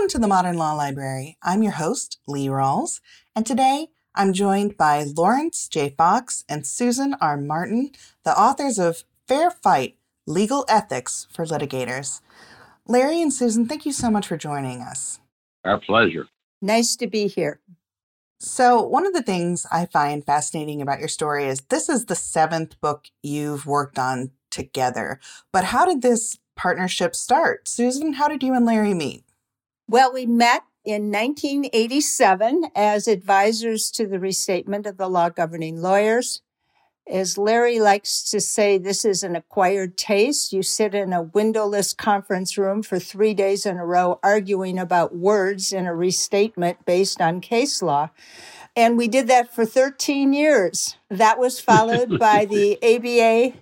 Welcome to the Modern Law Library. I'm your host, Lee Rawles, and today I'm joined by Lawrence J. Fox and Susan R. Martyn, the authors of Fair Fight Legal Ethics for Litigators. Larry and Susan, thank you so much for joining us. Our pleasure. Nice to be here. So, one of the things I find fascinating about your story is this is the seventh book you've worked on together. But how did this partnership start? Susan, how did you and Larry meet? Well, we met in 1987 as advisors to the restatement of the law governing lawyers. As Larry likes to say, this is an acquired taste. You sit in a windowless conference room for three days in a row arguing about words in a restatement based on case law. And we did that for 13 years. That was followed by the ABA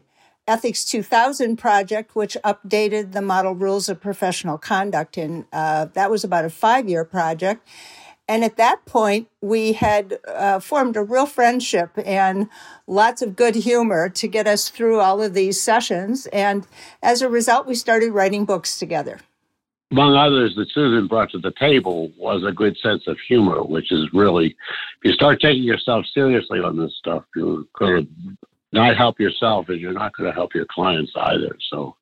Ethics 2000 project, which updated the model rules of professional conduct. And uh, that was about a five year project. And at that point, we had uh, formed a real friendship and lots of good humor to get us through all of these sessions. And as a result, we started writing books together. Among others, that Susan brought to the table was a good sense of humor, which is really, if you start taking yourself seriously on this stuff, you're going to not help yourself and you're not going to help your clients either. So,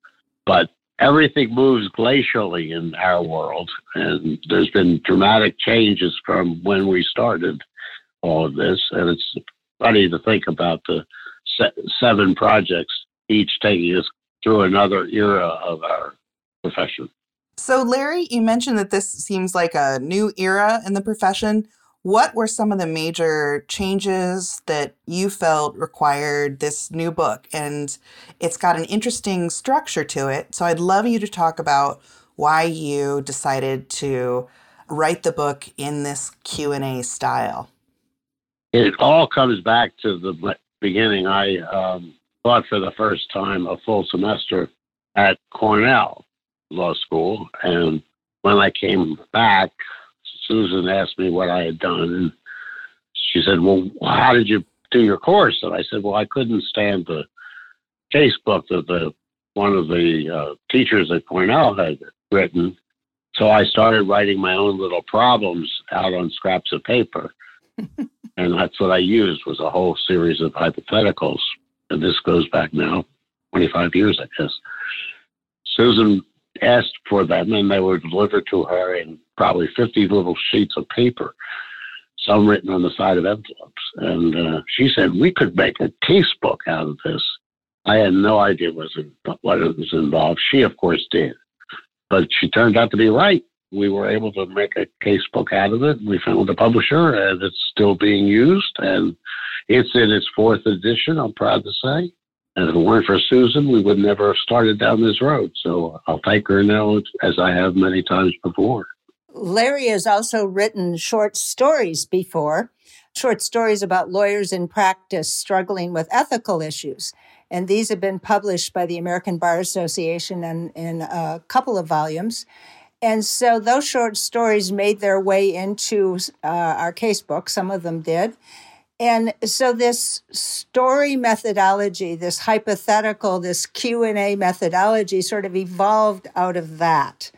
but everything moves glacially in our world, and there's been dramatic changes from when we started all of this. And it's funny to think about the seven projects, each taking us through another era of our profession. So, Larry, you mentioned that this seems like a new era in the profession. What were some of the major changes that you felt required this new book? And it's got an interesting structure to it. So I'd love you to talk about why you decided to write the book in this Q&A style. It all comes back to the beginning. I um, taught for the first time a full semester at Cornell Law School. And when I came back, Susan asked me what I had done, and she said, "Well, how did you do your course?" And I said, "Well, I couldn't stand the case book that the one of the uh, teachers at Cornell had written, so I started writing my own little problems out on scraps of paper, and that's what I used was a whole series of hypotheticals. And this goes back now 25 years, I guess. Susan asked for them, and they were delivered to her in probably 50 little sheets of paper, some written on the side of envelopes. And uh, she said, We could make a case book out of this. I had no idea what it was involved. She, of course, did. But she turned out to be right. We were able to make a case book out of it. We found a publisher, and it's still being used. And it's in its fourth edition, I'm proud to say. And if it weren't for Susan, we would never have started down this road. So I'll thank her now, as I have many times before. Larry has also written short stories before, short stories about lawyers in practice struggling with ethical issues. And these have been published by the American Bar Association in, in a couple of volumes. And so those short stories made their way into uh, our casebook. Some of them did. And so this story methodology, this hypothetical, this Q&A methodology sort of evolved out of that.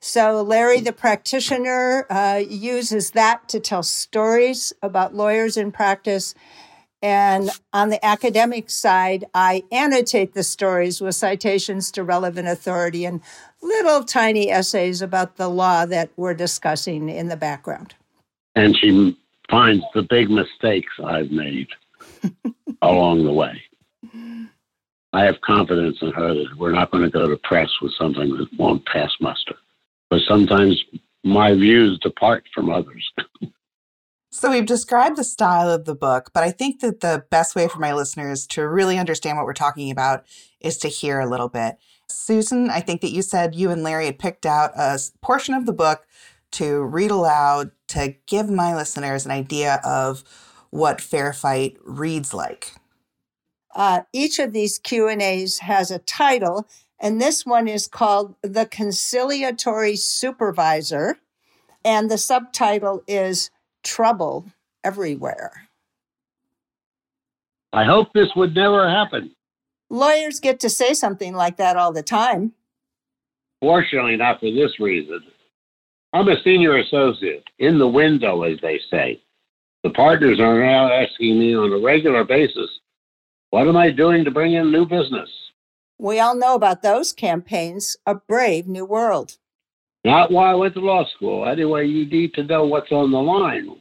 So Larry, the practitioner, uh, uses that to tell stories about lawyers in practice. And on the academic side, I annotate the stories with citations to relevant authority and little tiny essays about the law that we're discussing in the background. And she finds the big mistakes I've made along the way. I have confidence in her that we're not going to go to press with something that won't pass muster. But sometimes my views depart from others. so we've described the style of the book, but I think that the best way for my listeners to really understand what we're talking about is to hear a little bit. Susan, I think that you said you and Larry had picked out a portion of the book to read aloud to give my listeners an idea of what Fair Fight reads like. Uh, each of these Q and A's has a title, and this one is called "The Conciliatory Supervisor," and the subtitle is "Trouble Everywhere." I hope this would never happen. Lawyers get to say something like that all the time. Fortunately, not for this reason. I'm a senior associate in the window, as they say. The partners are now asking me on a regular basis, what am I doing to bring in new business? We all know about those campaigns, a brave new world. Not why I went to law school. Anyway, you need to know what's on the line.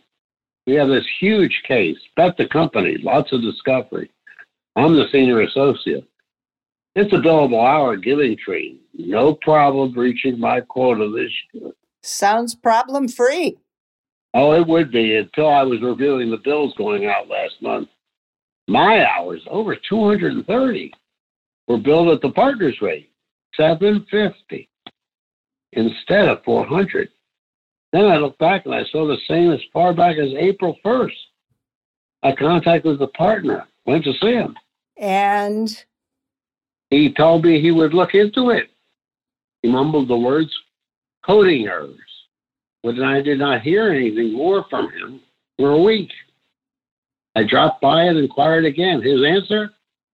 We have this huge case, bet the company, lots of discovery. I'm the senior associate. It's a billable hour giving tree. No problem reaching my quota this year. Sounds problem free. Oh, it would be until I was reviewing the bills going out last month. My hours, over 230, were billed at the partners rate, 750 instead of 400. Then I looked back and I saw the same as far back as April 1st. I contacted the partner, went to see him. And he told me he would look into it. He mumbled the words coding errors. But I did not hear anything more from him for a week. I dropped by and inquired again. His answer?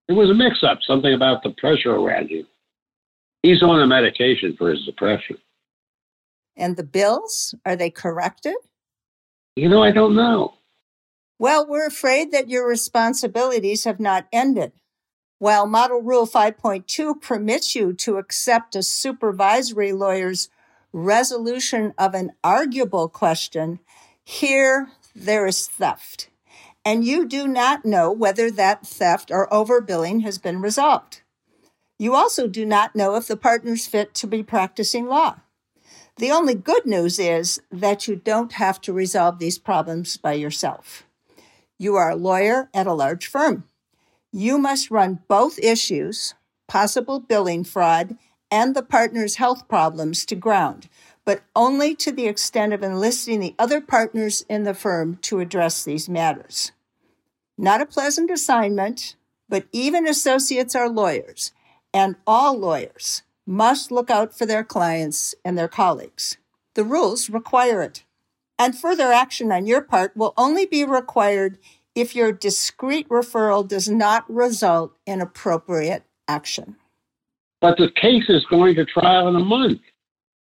It was a mix up, something about the pressure around you. He's on a medication for his depression. And the bills, are they corrected? You know, I don't know. Well, we're afraid that your responsibilities have not ended. While Model Rule 5.2 permits you to accept a supervisory lawyer's resolution of an arguable question, here there is theft. And you do not know whether that theft or overbilling has been resolved. You also do not know if the partner's fit to be practicing law. The only good news is that you don't have to resolve these problems by yourself. You are a lawyer at a large firm you must run both issues, possible billing fraud and the partner's health problems, to ground, but only to the extent of enlisting the other partners in the firm to address these matters. Not a pleasant assignment, but even associates are lawyers, and all lawyers must look out for their clients and their colleagues. The rules require it. And further action on your part will only be required if your discreet referral does not result in appropriate action. But the case is going to trial in a month.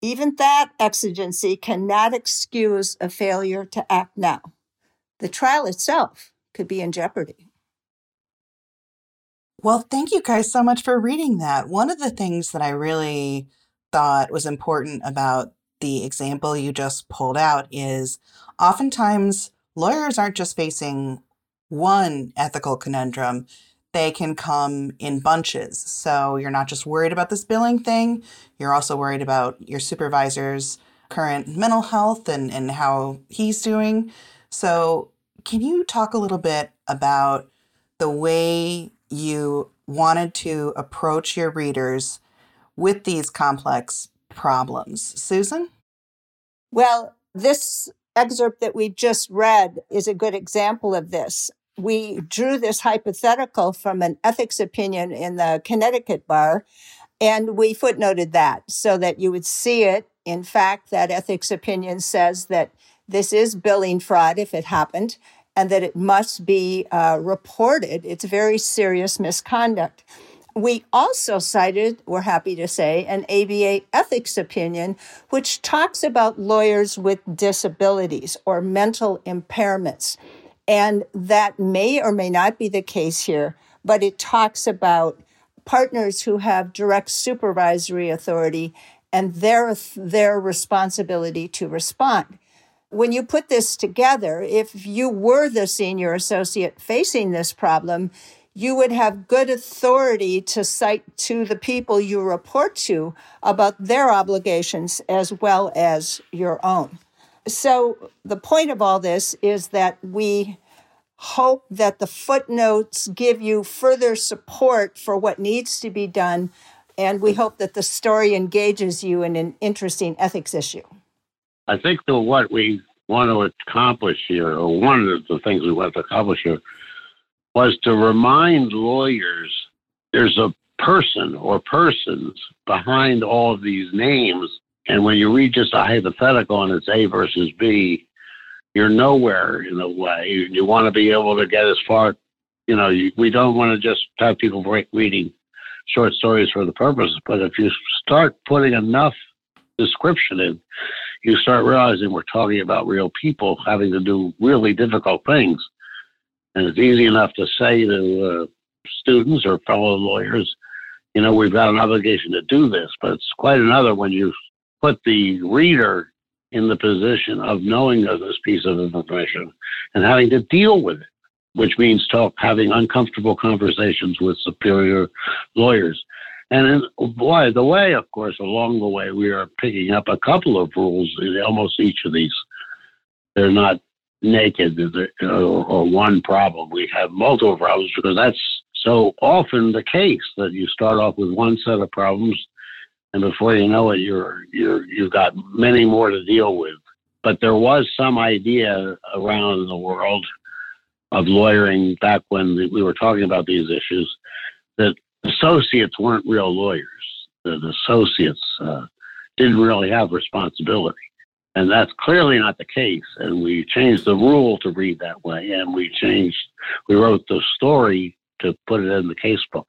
Even that exigency cannot excuse a failure to act now. The trial itself could be in jeopardy. Well, thank you guys so much for reading that. One of the things that I really thought was important about the example you just pulled out is oftentimes lawyers aren't just facing one ethical conundrum, they can come in bunches. So you're not just worried about this billing thing, you're also worried about your supervisor's current mental health and, and how he's doing. So, can you talk a little bit about the way you wanted to approach your readers with these complex problems? Susan? Well, this excerpt that we just read is a good example of this we drew this hypothetical from an ethics opinion in the Connecticut bar, and we footnoted that so that you would see it. In fact, that ethics opinion says that this is billing fraud if it happened, and that it must be uh, reported. It's very serious misconduct. We also cited, we're happy to say, an ABA ethics opinion, which talks about lawyers with disabilities or mental impairments. And that may or may not be the case here, but it talks about partners who have direct supervisory authority and their, their responsibility to respond. When you put this together, if you were the senior associate facing this problem, you would have good authority to cite to the people you report to about their obligations as well as your own. So, the point of all this is that we hope that the footnotes give you further support for what needs to be done. And we hope that the story engages you in an interesting ethics issue. I think that what we want to accomplish here, or one of the things we want to accomplish here, was to remind lawyers there's a person or persons behind all of these names and when you read just a hypothetical and it's A versus B, you're nowhere in a way. You, you want to be able to get as far, you know, you, we don't want to just have people break reading short stories for the purpose, but if you start putting enough description in, you start realizing we're talking about real people having to do really difficult things. And it's easy enough to say to uh, students or fellow lawyers, you know, we've got an obligation to do this, but it's quite another when you put the reader in the position of knowing of this piece of information and having to deal with it, which means talk, having uncomfortable conversations with superior lawyers. And in, boy, the way, of course, along the way, we are picking up a couple of rules in almost each of these. They're not naked or one problem. We have multiple problems because that's so often the case that you start off with one set of problems and before you know it, you're you're you've got many more to deal with. But there was some idea around the world of lawyering back when we were talking about these issues that associates weren't real lawyers. The associates uh, didn't really have responsibility. And that's clearly not the case. And we changed the rule to read that way. And we changed, we wrote the story to put it in the case book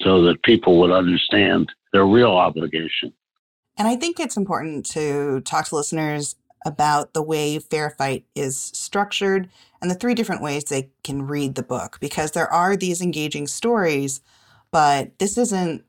so that people would understand their real obligation. And I think it's important to talk to listeners about the way Fair Fight is structured and the three different ways they can read the book because there are these engaging stories, but this isn't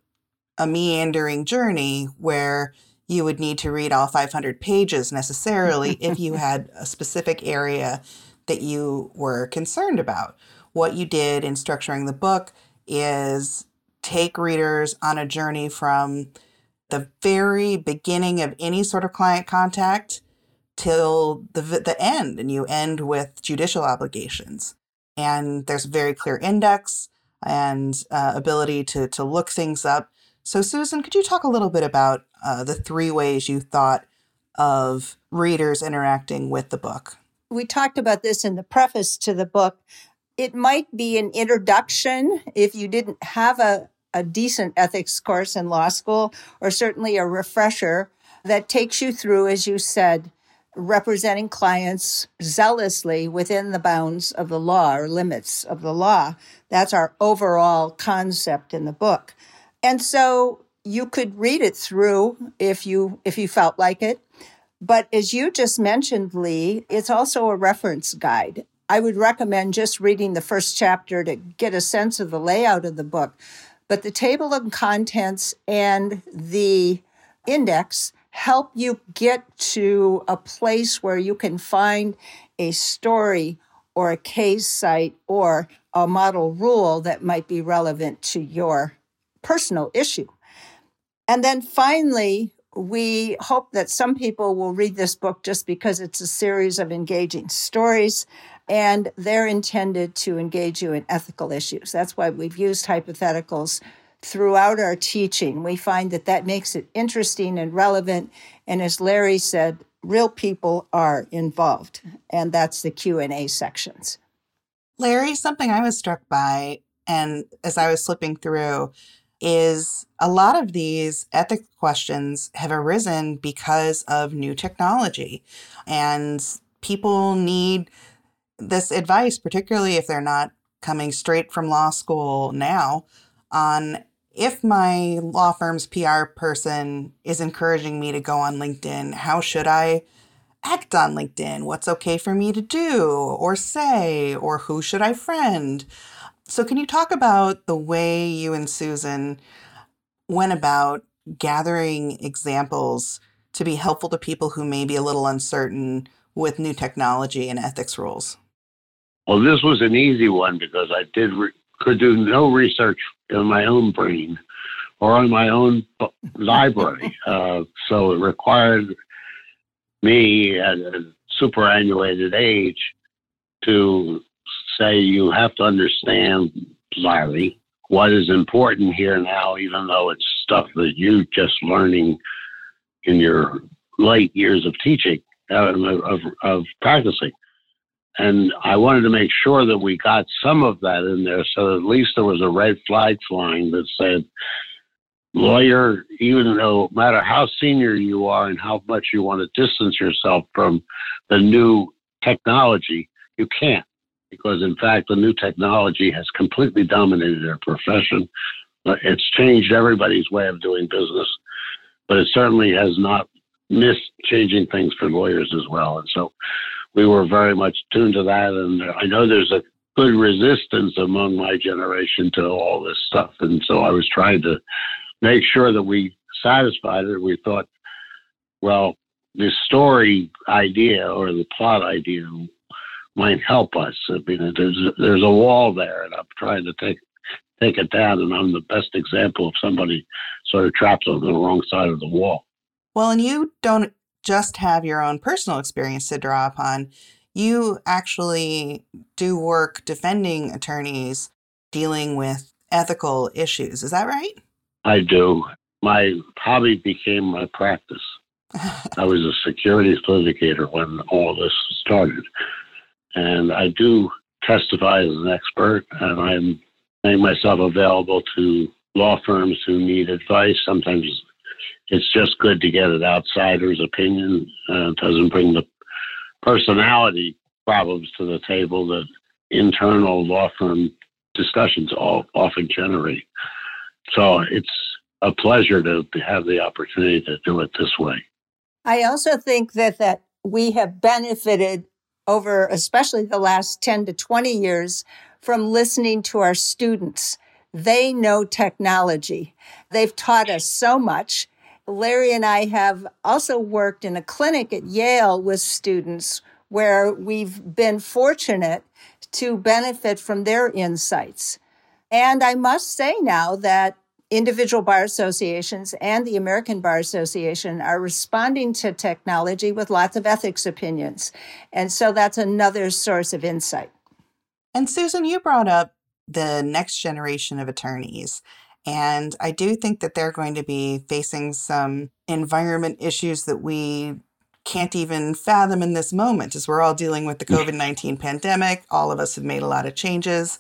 a meandering journey where you would need to read all 500 pages necessarily if you had a specific area that you were concerned about. What you did in structuring the book is take readers on a journey from the very beginning of any sort of client contact till the, the end, and you end with judicial obligations. And there's a very clear index and uh, ability to, to look things up. So, Susan, could you talk a little bit about uh, the three ways you thought of readers interacting with the book? We talked about this in the preface to the book. It might be an introduction if you didn't have a, a decent ethics course in law school, or certainly a refresher that takes you through, as you said, representing clients zealously within the bounds of the law or limits of the law. That's our overall concept in the book. And so you could read it through if you if you felt like it. But as you just mentioned, Lee, it's also a reference guide. I would recommend just reading the first chapter to get a sense of the layout of the book. But the table of contents and the index help you get to a place where you can find a story or a case cite or a model rule that might be relevant to your personal issue. And then finally, we hope that some people will read this book just because it's a series of engaging stories and they're intended to engage you in ethical issues. That's why we've used hypotheticals throughout our teaching. We find that that makes it interesting and relevant. And as Larry said, real people are involved, and that's the Q&A sections. Larry, something I was struck by and as I was slipping through is a lot of these ethics questions have arisen because of new technology and people need this advice particularly if they're not coming straight from law school now on if my law firm's PR person is encouraging me to go on LinkedIn, how should I act on LinkedIn? What's okay for me to do or say, or who should I friend? So, can you talk about the way you and Susan went about gathering examples to be helpful to people who may be a little uncertain with new technology and ethics rules? Well, this was an easy one because I did re- could do no research in my own brain or on my own library. Uh, so it required me at a superannuated age to say you have to understand, Larry, what is important here now, even though it's stuff that you just learning in your late years of teaching, uh, of, of practicing. And I wanted to make sure that we got some of that in there so at least there was a red flag flying that said, lawyer, even though no matter how senior you are and how much you want to distance yourself from the new technology, you can't. Because in fact, the new technology has completely dominated our profession. Uh, it's changed everybody's way of doing business, but it certainly has not missed changing things for lawyers as well. And so we were very much tuned to that. And I know there's a good resistance among my generation to all this stuff. And so I was trying to make sure that we satisfied it. We thought, well, the story idea or the plot idea might help us. I mean, there's there's a wall there, and I'm trying to take take it down. And I'm the best example of somebody sort of trapped on the wrong side of the wall. Well, and you don't just have your own personal experience to draw upon. You actually do work defending attorneys dealing with ethical issues. Is that right? I do. My hobby became my practice. I was a securities litigator when all this started. And I do testify as an expert, and I'm making myself available to law firms who need advice. Sometimes it's just good to get an outsider's opinion. Uh, it doesn't bring the personality problems to the table that internal law firm discussions all, often generate. So it's a pleasure to have the opportunity to do it this way. I also think that that we have benefited over especially the last 10 to 20 years from listening to our students. They know technology. They've taught us so much. Larry and I have also worked in a clinic at Yale with students where we've been fortunate to benefit from their insights. And I must say now that individual bar associations and the American Bar Association are responding to technology with lots of ethics opinions. And so that's another source of insight. And Susan, you brought up the next generation of attorneys. And I do think that they're going to be facing some environment issues that we can't even fathom in this moment as we're all dealing with the COVID 19 pandemic. All of us have made a lot of changes.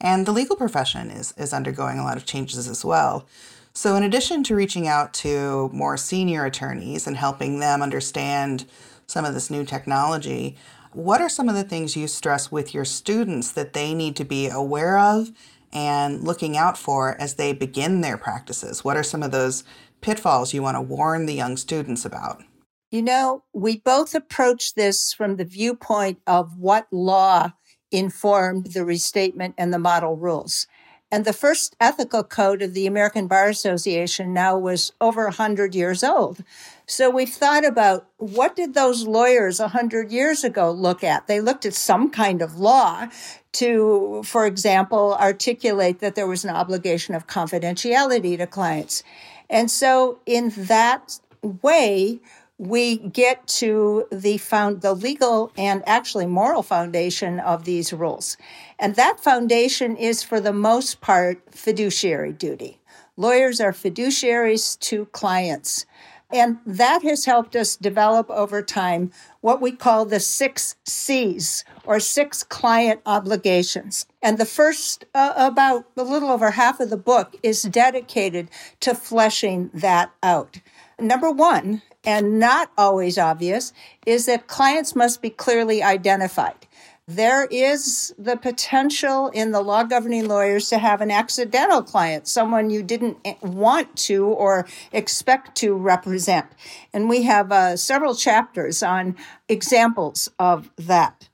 And the legal profession is, is undergoing a lot of changes as well. So, in addition to reaching out to more senior attorneys and helping them understand some of this new technology, what are some of the things you stress with your students that they need to be aware of and looking out for as they begin their practices? What are some of those pitfalls you want to warn the young students about? You know, we both approach this from the viewpoint of what law informed the restatement and the model rules. And the first ethical code of the American Bar Association now was over 100 years old. So we've thought about what did those lawyers 100 years ago look at? They looked at some kind of law to, for example, articulate that there was an obligation of confidentiality to clients. And so in that way, we get to the found the legal and actually moral foundation of these rules. And that foundation is for the most part fiduciary duty. Lawyers are fiduciaries to clients. And that has helped us develop over time what we call the six C's or six client obligations. And the first, uh, about a little over half of the book, is dedicated to fleshing that out. Number one and not always obvious is that clients must be clearly identified. There is the potential in the law governing lawyers to have an accidental client, someone you didn't want to or expect to represent. And we have uh, several chapters on examples of that.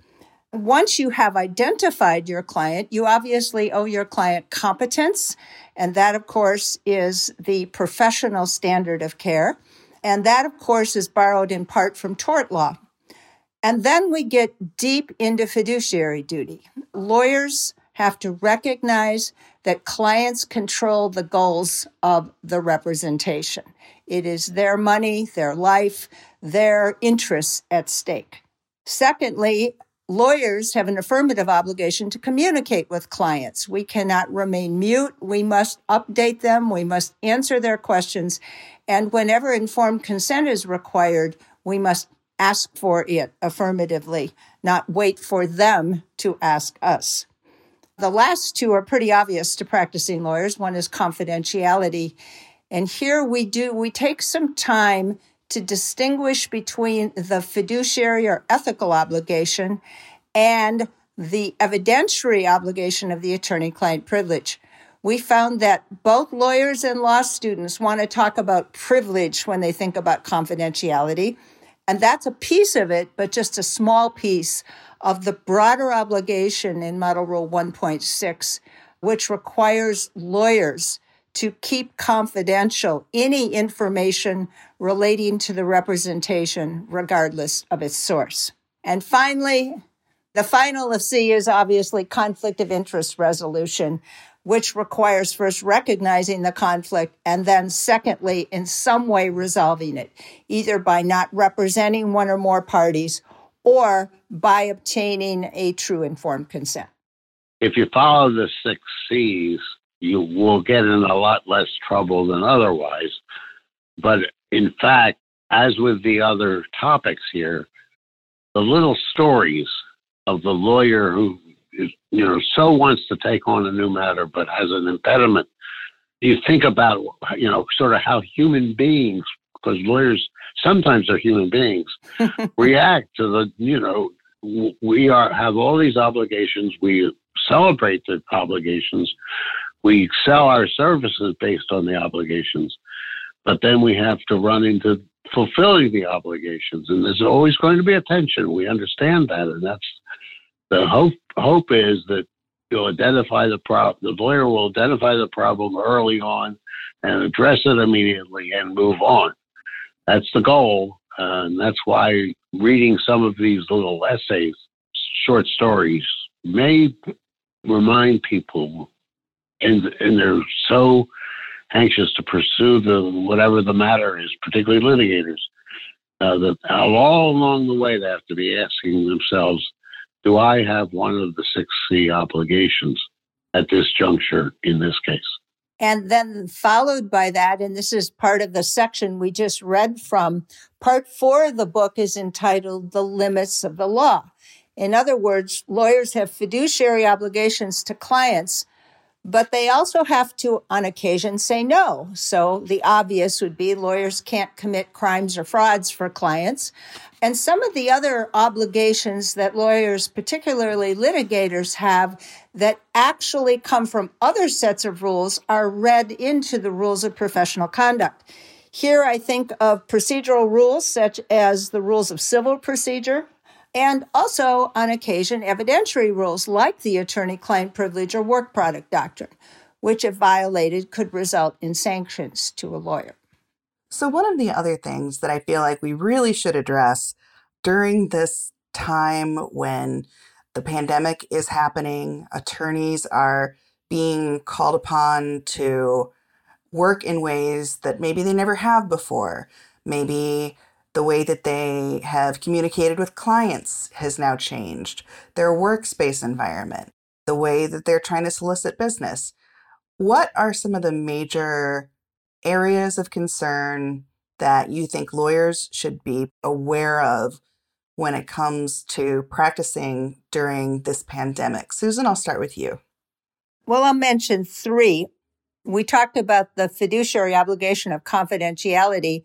Once you have identified your client, you obviously owe your client competence. And that, of course, is the professional standard of care. And that, of course, is borrowed in part from tort law. And then we get deep into fiduciary duty. Lawyers have to recognize that clients control the goals of the representation. It is their money, their life, their interests at stake. Secondly, lawyers have an affirmative obligation to communicate with clients. We cannot remain mute. We must update them. We must answer their questions. And whenever informed consent is required, we must ask for it affirmatively, not wait for them to ask us. The last two are pretty obvious to practicing lawyers. One is confidentiality. And here we do, we take some time to distinguish between the fiduciary or ethical obligation and the evidentiary obligation of the attorney client privilege. we found that both lawyers and law students want to talk about privilege when they think about confidentiality. And that's a piece of it, but just a small piece of the broader obligation in Model Rule 1.6, which requires lawyers to keep confidential any information relating to the representation, regardless of its source. And finally, the final of C is obviously conflict of interest resolution, which requires first recognizing the conflict and then, secondly, in some way resolving it, either by not representing one or more parties or by obtaining a true informed consent. If you follow the six C's, you will get in a lot less trouble than otherwise. But in fact, as with the other topics here, the little stories of the lawyer who you know, so wants to take on a new matter but has an impediment. You think about, you know, sort of how human beings, because lawyers sometimes are human beings, react to the, you know, we are have all these obligations. We celebrate the obligations. We sell our services based on the obligations, but then we have to run into fulfilling the obligations, and there's always going to be a tension. We understand that, and that's the hope. Hope is that you'll identify the problem. The lawyer will identify the problem early on and address it immediately and move on. That's the goal, and that's why reading some of these little essays, short stories, may remind people, and and they're so anxious to pursue the whatever the matter is, particularly litigators, uh, that all along the way they have to be asking themselves, do I have one of the six C obligations at this juncture in this case? And then followed by that, and this is part of the section we just read from, part four of the book is entitled The Limits of the Law. In other words, lawyers have fiduciary obligations to clients but they also have to, on occasion, say no. So the obvious would be lawyers can't commit crimes or frauds for clients. And some of the other obligations that lawyers, particularly litigators, have that actually come from other sets of rules are read into the rules of professional conduct. Here I think of procedural rules such as the rules of civil procedure, and also on occasion evidentiary rules like the attorney client privilege or work product doctrine, which, if violated, could result in sanctions to a lawyer. So, one of the other things that I feel like we really should address during this time when the pandemic is happening, attorneys are being called upon to work in ways that maybe they never have before. Maybe the way that they have communicated with clients has now changed, their workspace environment, the way that they're trying to solicit business. What are some of the major areas of concern that you think lawyers should be aware of when it comes to practicing during this pandemic? Susan, I'll start with you. Well, I'll mention three. We talked about the fiduciary obligation of confidentiality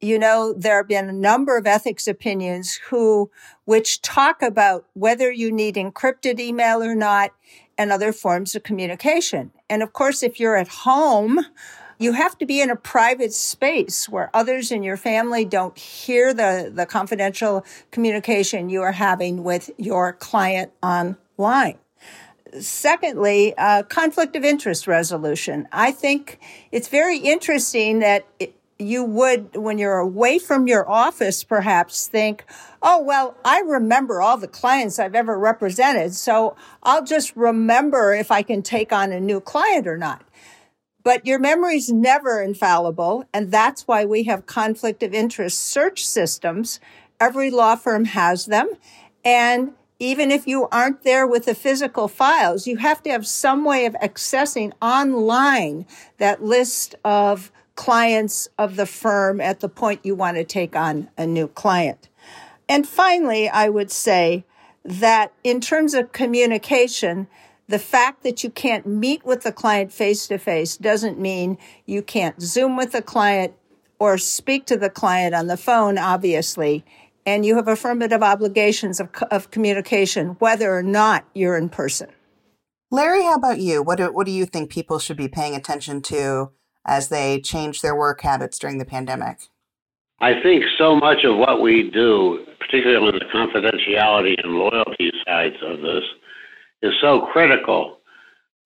you know, there have been a number of ethics opinions who, which talk about whether you need encrypted email or not and other forms of communication. And of course, if you're at home, you have to be in a private space where others in your family don't hear the, the confidential communication you are having with your client online. Secondly, uh, conflict of interest resolution. I think it's very interesting that it, you would, when you're away from your office, perhaps think, oh, well, I remember all the clients I've ever represented, so I'll just remember if I can take on a new client or not. But your memory's never infallible, and that's why we have conflict of interest search systems. Every law firm has them. And even if you aren't there with the physical files, you have to have some way of accessing online that list of clients of the firm at the point you want to take on a new client. And finally, I would say that in terms of communication, the fact that you can't meet with the client face to face doesn't mean you can't Zoom with the client or speak to the client on the phone, obviously. And you have affirmative obligations of, of communication, whether or not you're in person. Larry, how about you? What do, what do you think people should be paying attention to as they change their work habits during the pandemic? I think so much of what we do, particularly on the confidentiality and loyalty sides of this, is so critical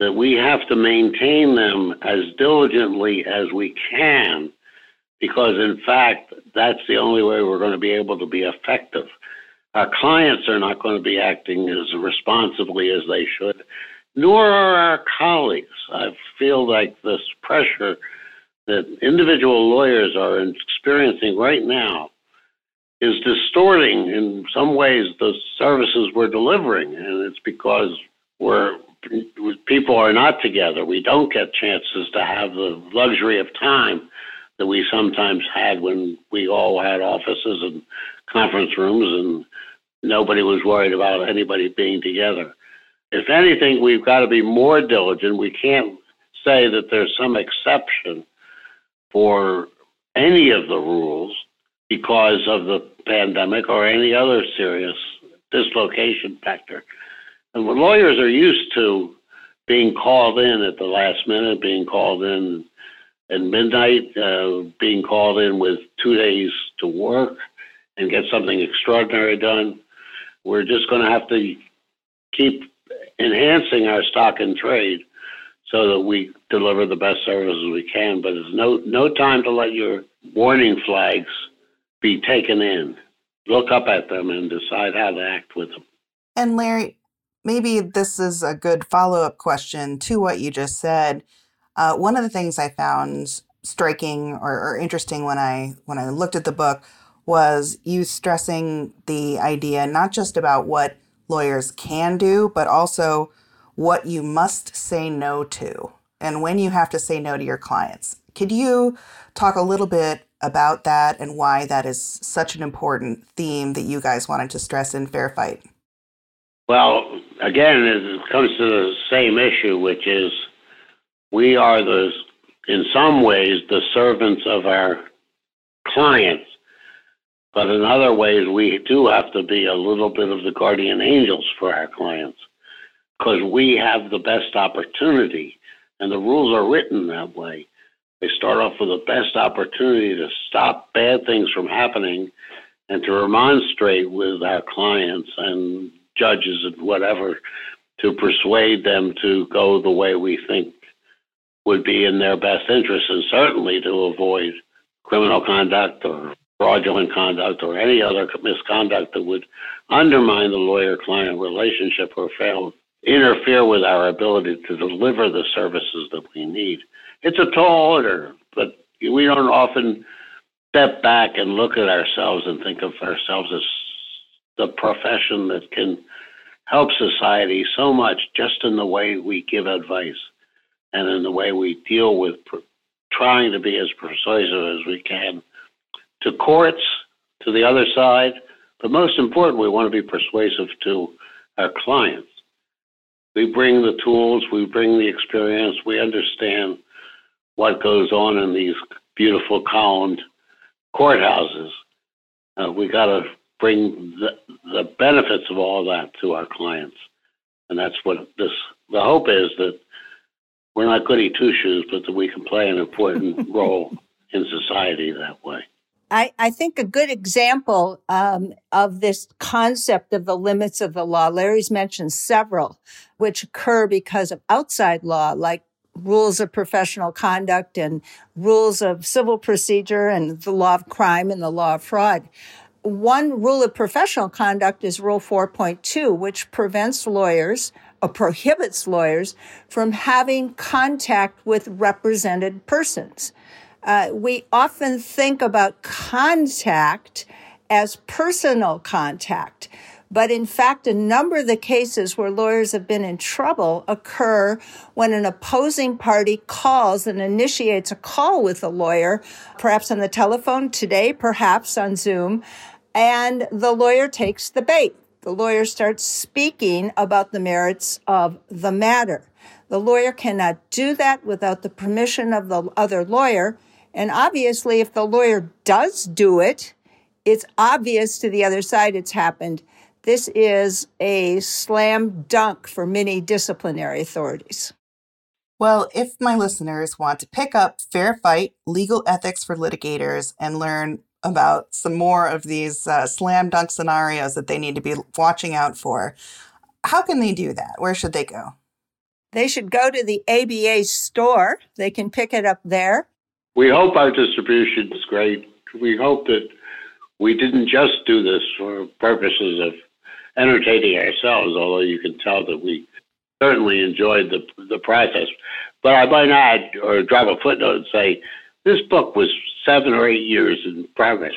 that we have to maintain them as diligently as we can, because in fact, that's the only way we're going to be able to be effective. Our clients are not going to be acting as responsibly as they should nor are our colleagues. I feel like this pressure that individual lawyers are experiencing right now is distorting in some ways the services we're delivering. And it's because we're people are not together. We don't get chances to have the luxury of time that we sometimes had when we all had offices and conference rooms and nobody was worried about anybody being together. If anything, we've got to be more diligent. We can't say that there's some exception for any of the rules because of the pandemic or any other serious dislocation factor. And lawyers are used to being called in at the last minute, being called in at midnight, uh, being called in with two days to work and get something extraordinary done, we're just going to have to keep enhancing our stock and trade so that we deliver the best services we can. But it's no no time to let your warning flags be taken in. Look up at them and decide how to act with them. And Larry, maybe this is a good follow up question to what you just said. Uh, one of the things I found striking or, or interesting when I when I looked at the book was you stressing the idea not just about what lawyers can do, but also what you must say no to and when you have to say no to your clients. Could you talk a little bit about that and why that is such an important theme that you guys wanted to stress in Fair Fight? Well, again, it comes to the same issue, which is we are the, in some ways, the servants of our clients but in other ways, we do have to be a little bit of the guardian angels for our clients because we have the best opportunity, and the rules are written that way. They start off with the best opportunity to stop bad things from happening and to remonstrate with our clients and judges and whatever to persuade them to go the way we think would be in their best interest and certainly to avoid criminal conduct or fraudulent conduct or any other misconduct that would undermine the lawyer client relationship or fail interfere with our ability to deliver the services that we need. It's a tall order, but we don't often step back and look at ourselves and think of ourselves as the profession that can help society so much just in the way we give advice and in the way we deal with trying to be as persuasive as we can to courts, to the other side, but most important, we want to be persuasive to our clients. We bring the tools, we bring the experience, we understand what goes on in these beautiful columned courthouses. Uh, we got to bring the, the benefits of all that to our clients. And that's what this, the hope is that we're not goody two shoes, but that we can play an important role in society that way. I, I think a good example um, of this concept of the limits of the law, Larry's mentioned several, which occur because of outside law, like rules of professional conduct and rules of civil procedure and the law of crime and the law of fraud. One rule of professional conduct is Rule 4.2, which prevents lawyers or prohibits lawyers from having contact with represented persons uh, we often think about contact as personal contact. But in fact, a number of the cases where lawyers have been in trouble occur when an opposing party calls and initiates a call with a lawyer, perhaps on the telephone today, perhaps on Zoom, and the lawyer takes the bait. The lawyer starts speaking about the merits of the matter. The lawyer cannot do that without the permission of the other lawyer and obviously, if the lawyer does do it, it's obvious to the other side it's happened. This is a slam dunk for many disciplinary authorities. Well, if my listeners want to pick up Fair Fight Legal Ethics for Litigators and learn about some more of these uh, slam dunk scenarios that they need to be watching out for, how can they do that? Where should they go? They should go to the ABA store. They can pick it up there. We hope our distribution is great. We hope that we didn't just do this for purposes of entertaining ourselves, although you can tell that we certainly enjoyed the the process. But I might add or drop a footnote and say this book was seven or eight years in progress.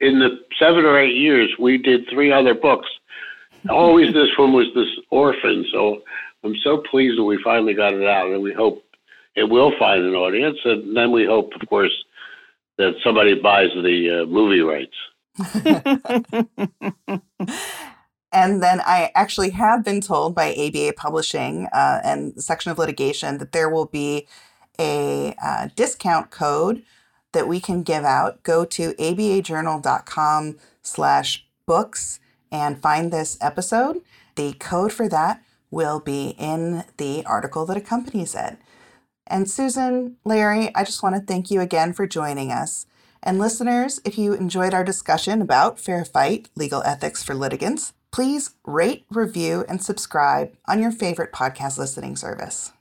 In the seven or eight years, we did three other books. Always this one was this orphan. So I'm so pleased that we finally got it out, and we hope it will find an audience. And then we hope, of course, that somebody buys the uh, movie rights. And then I actually have been told by ABA Publishing uh, and the section of litigation that there will be a uh, discount code that we can give out. Go to abajournal.com slash books and find this episode. The code for that will be in the article that accompanies it. And Susan, Larry, I just want to thank you again for joining us. And listeners, if you enjoyed our discussion about fair fight, legal ethics for litigants, please rate, review, and subscribe on your favorite podcast listening service.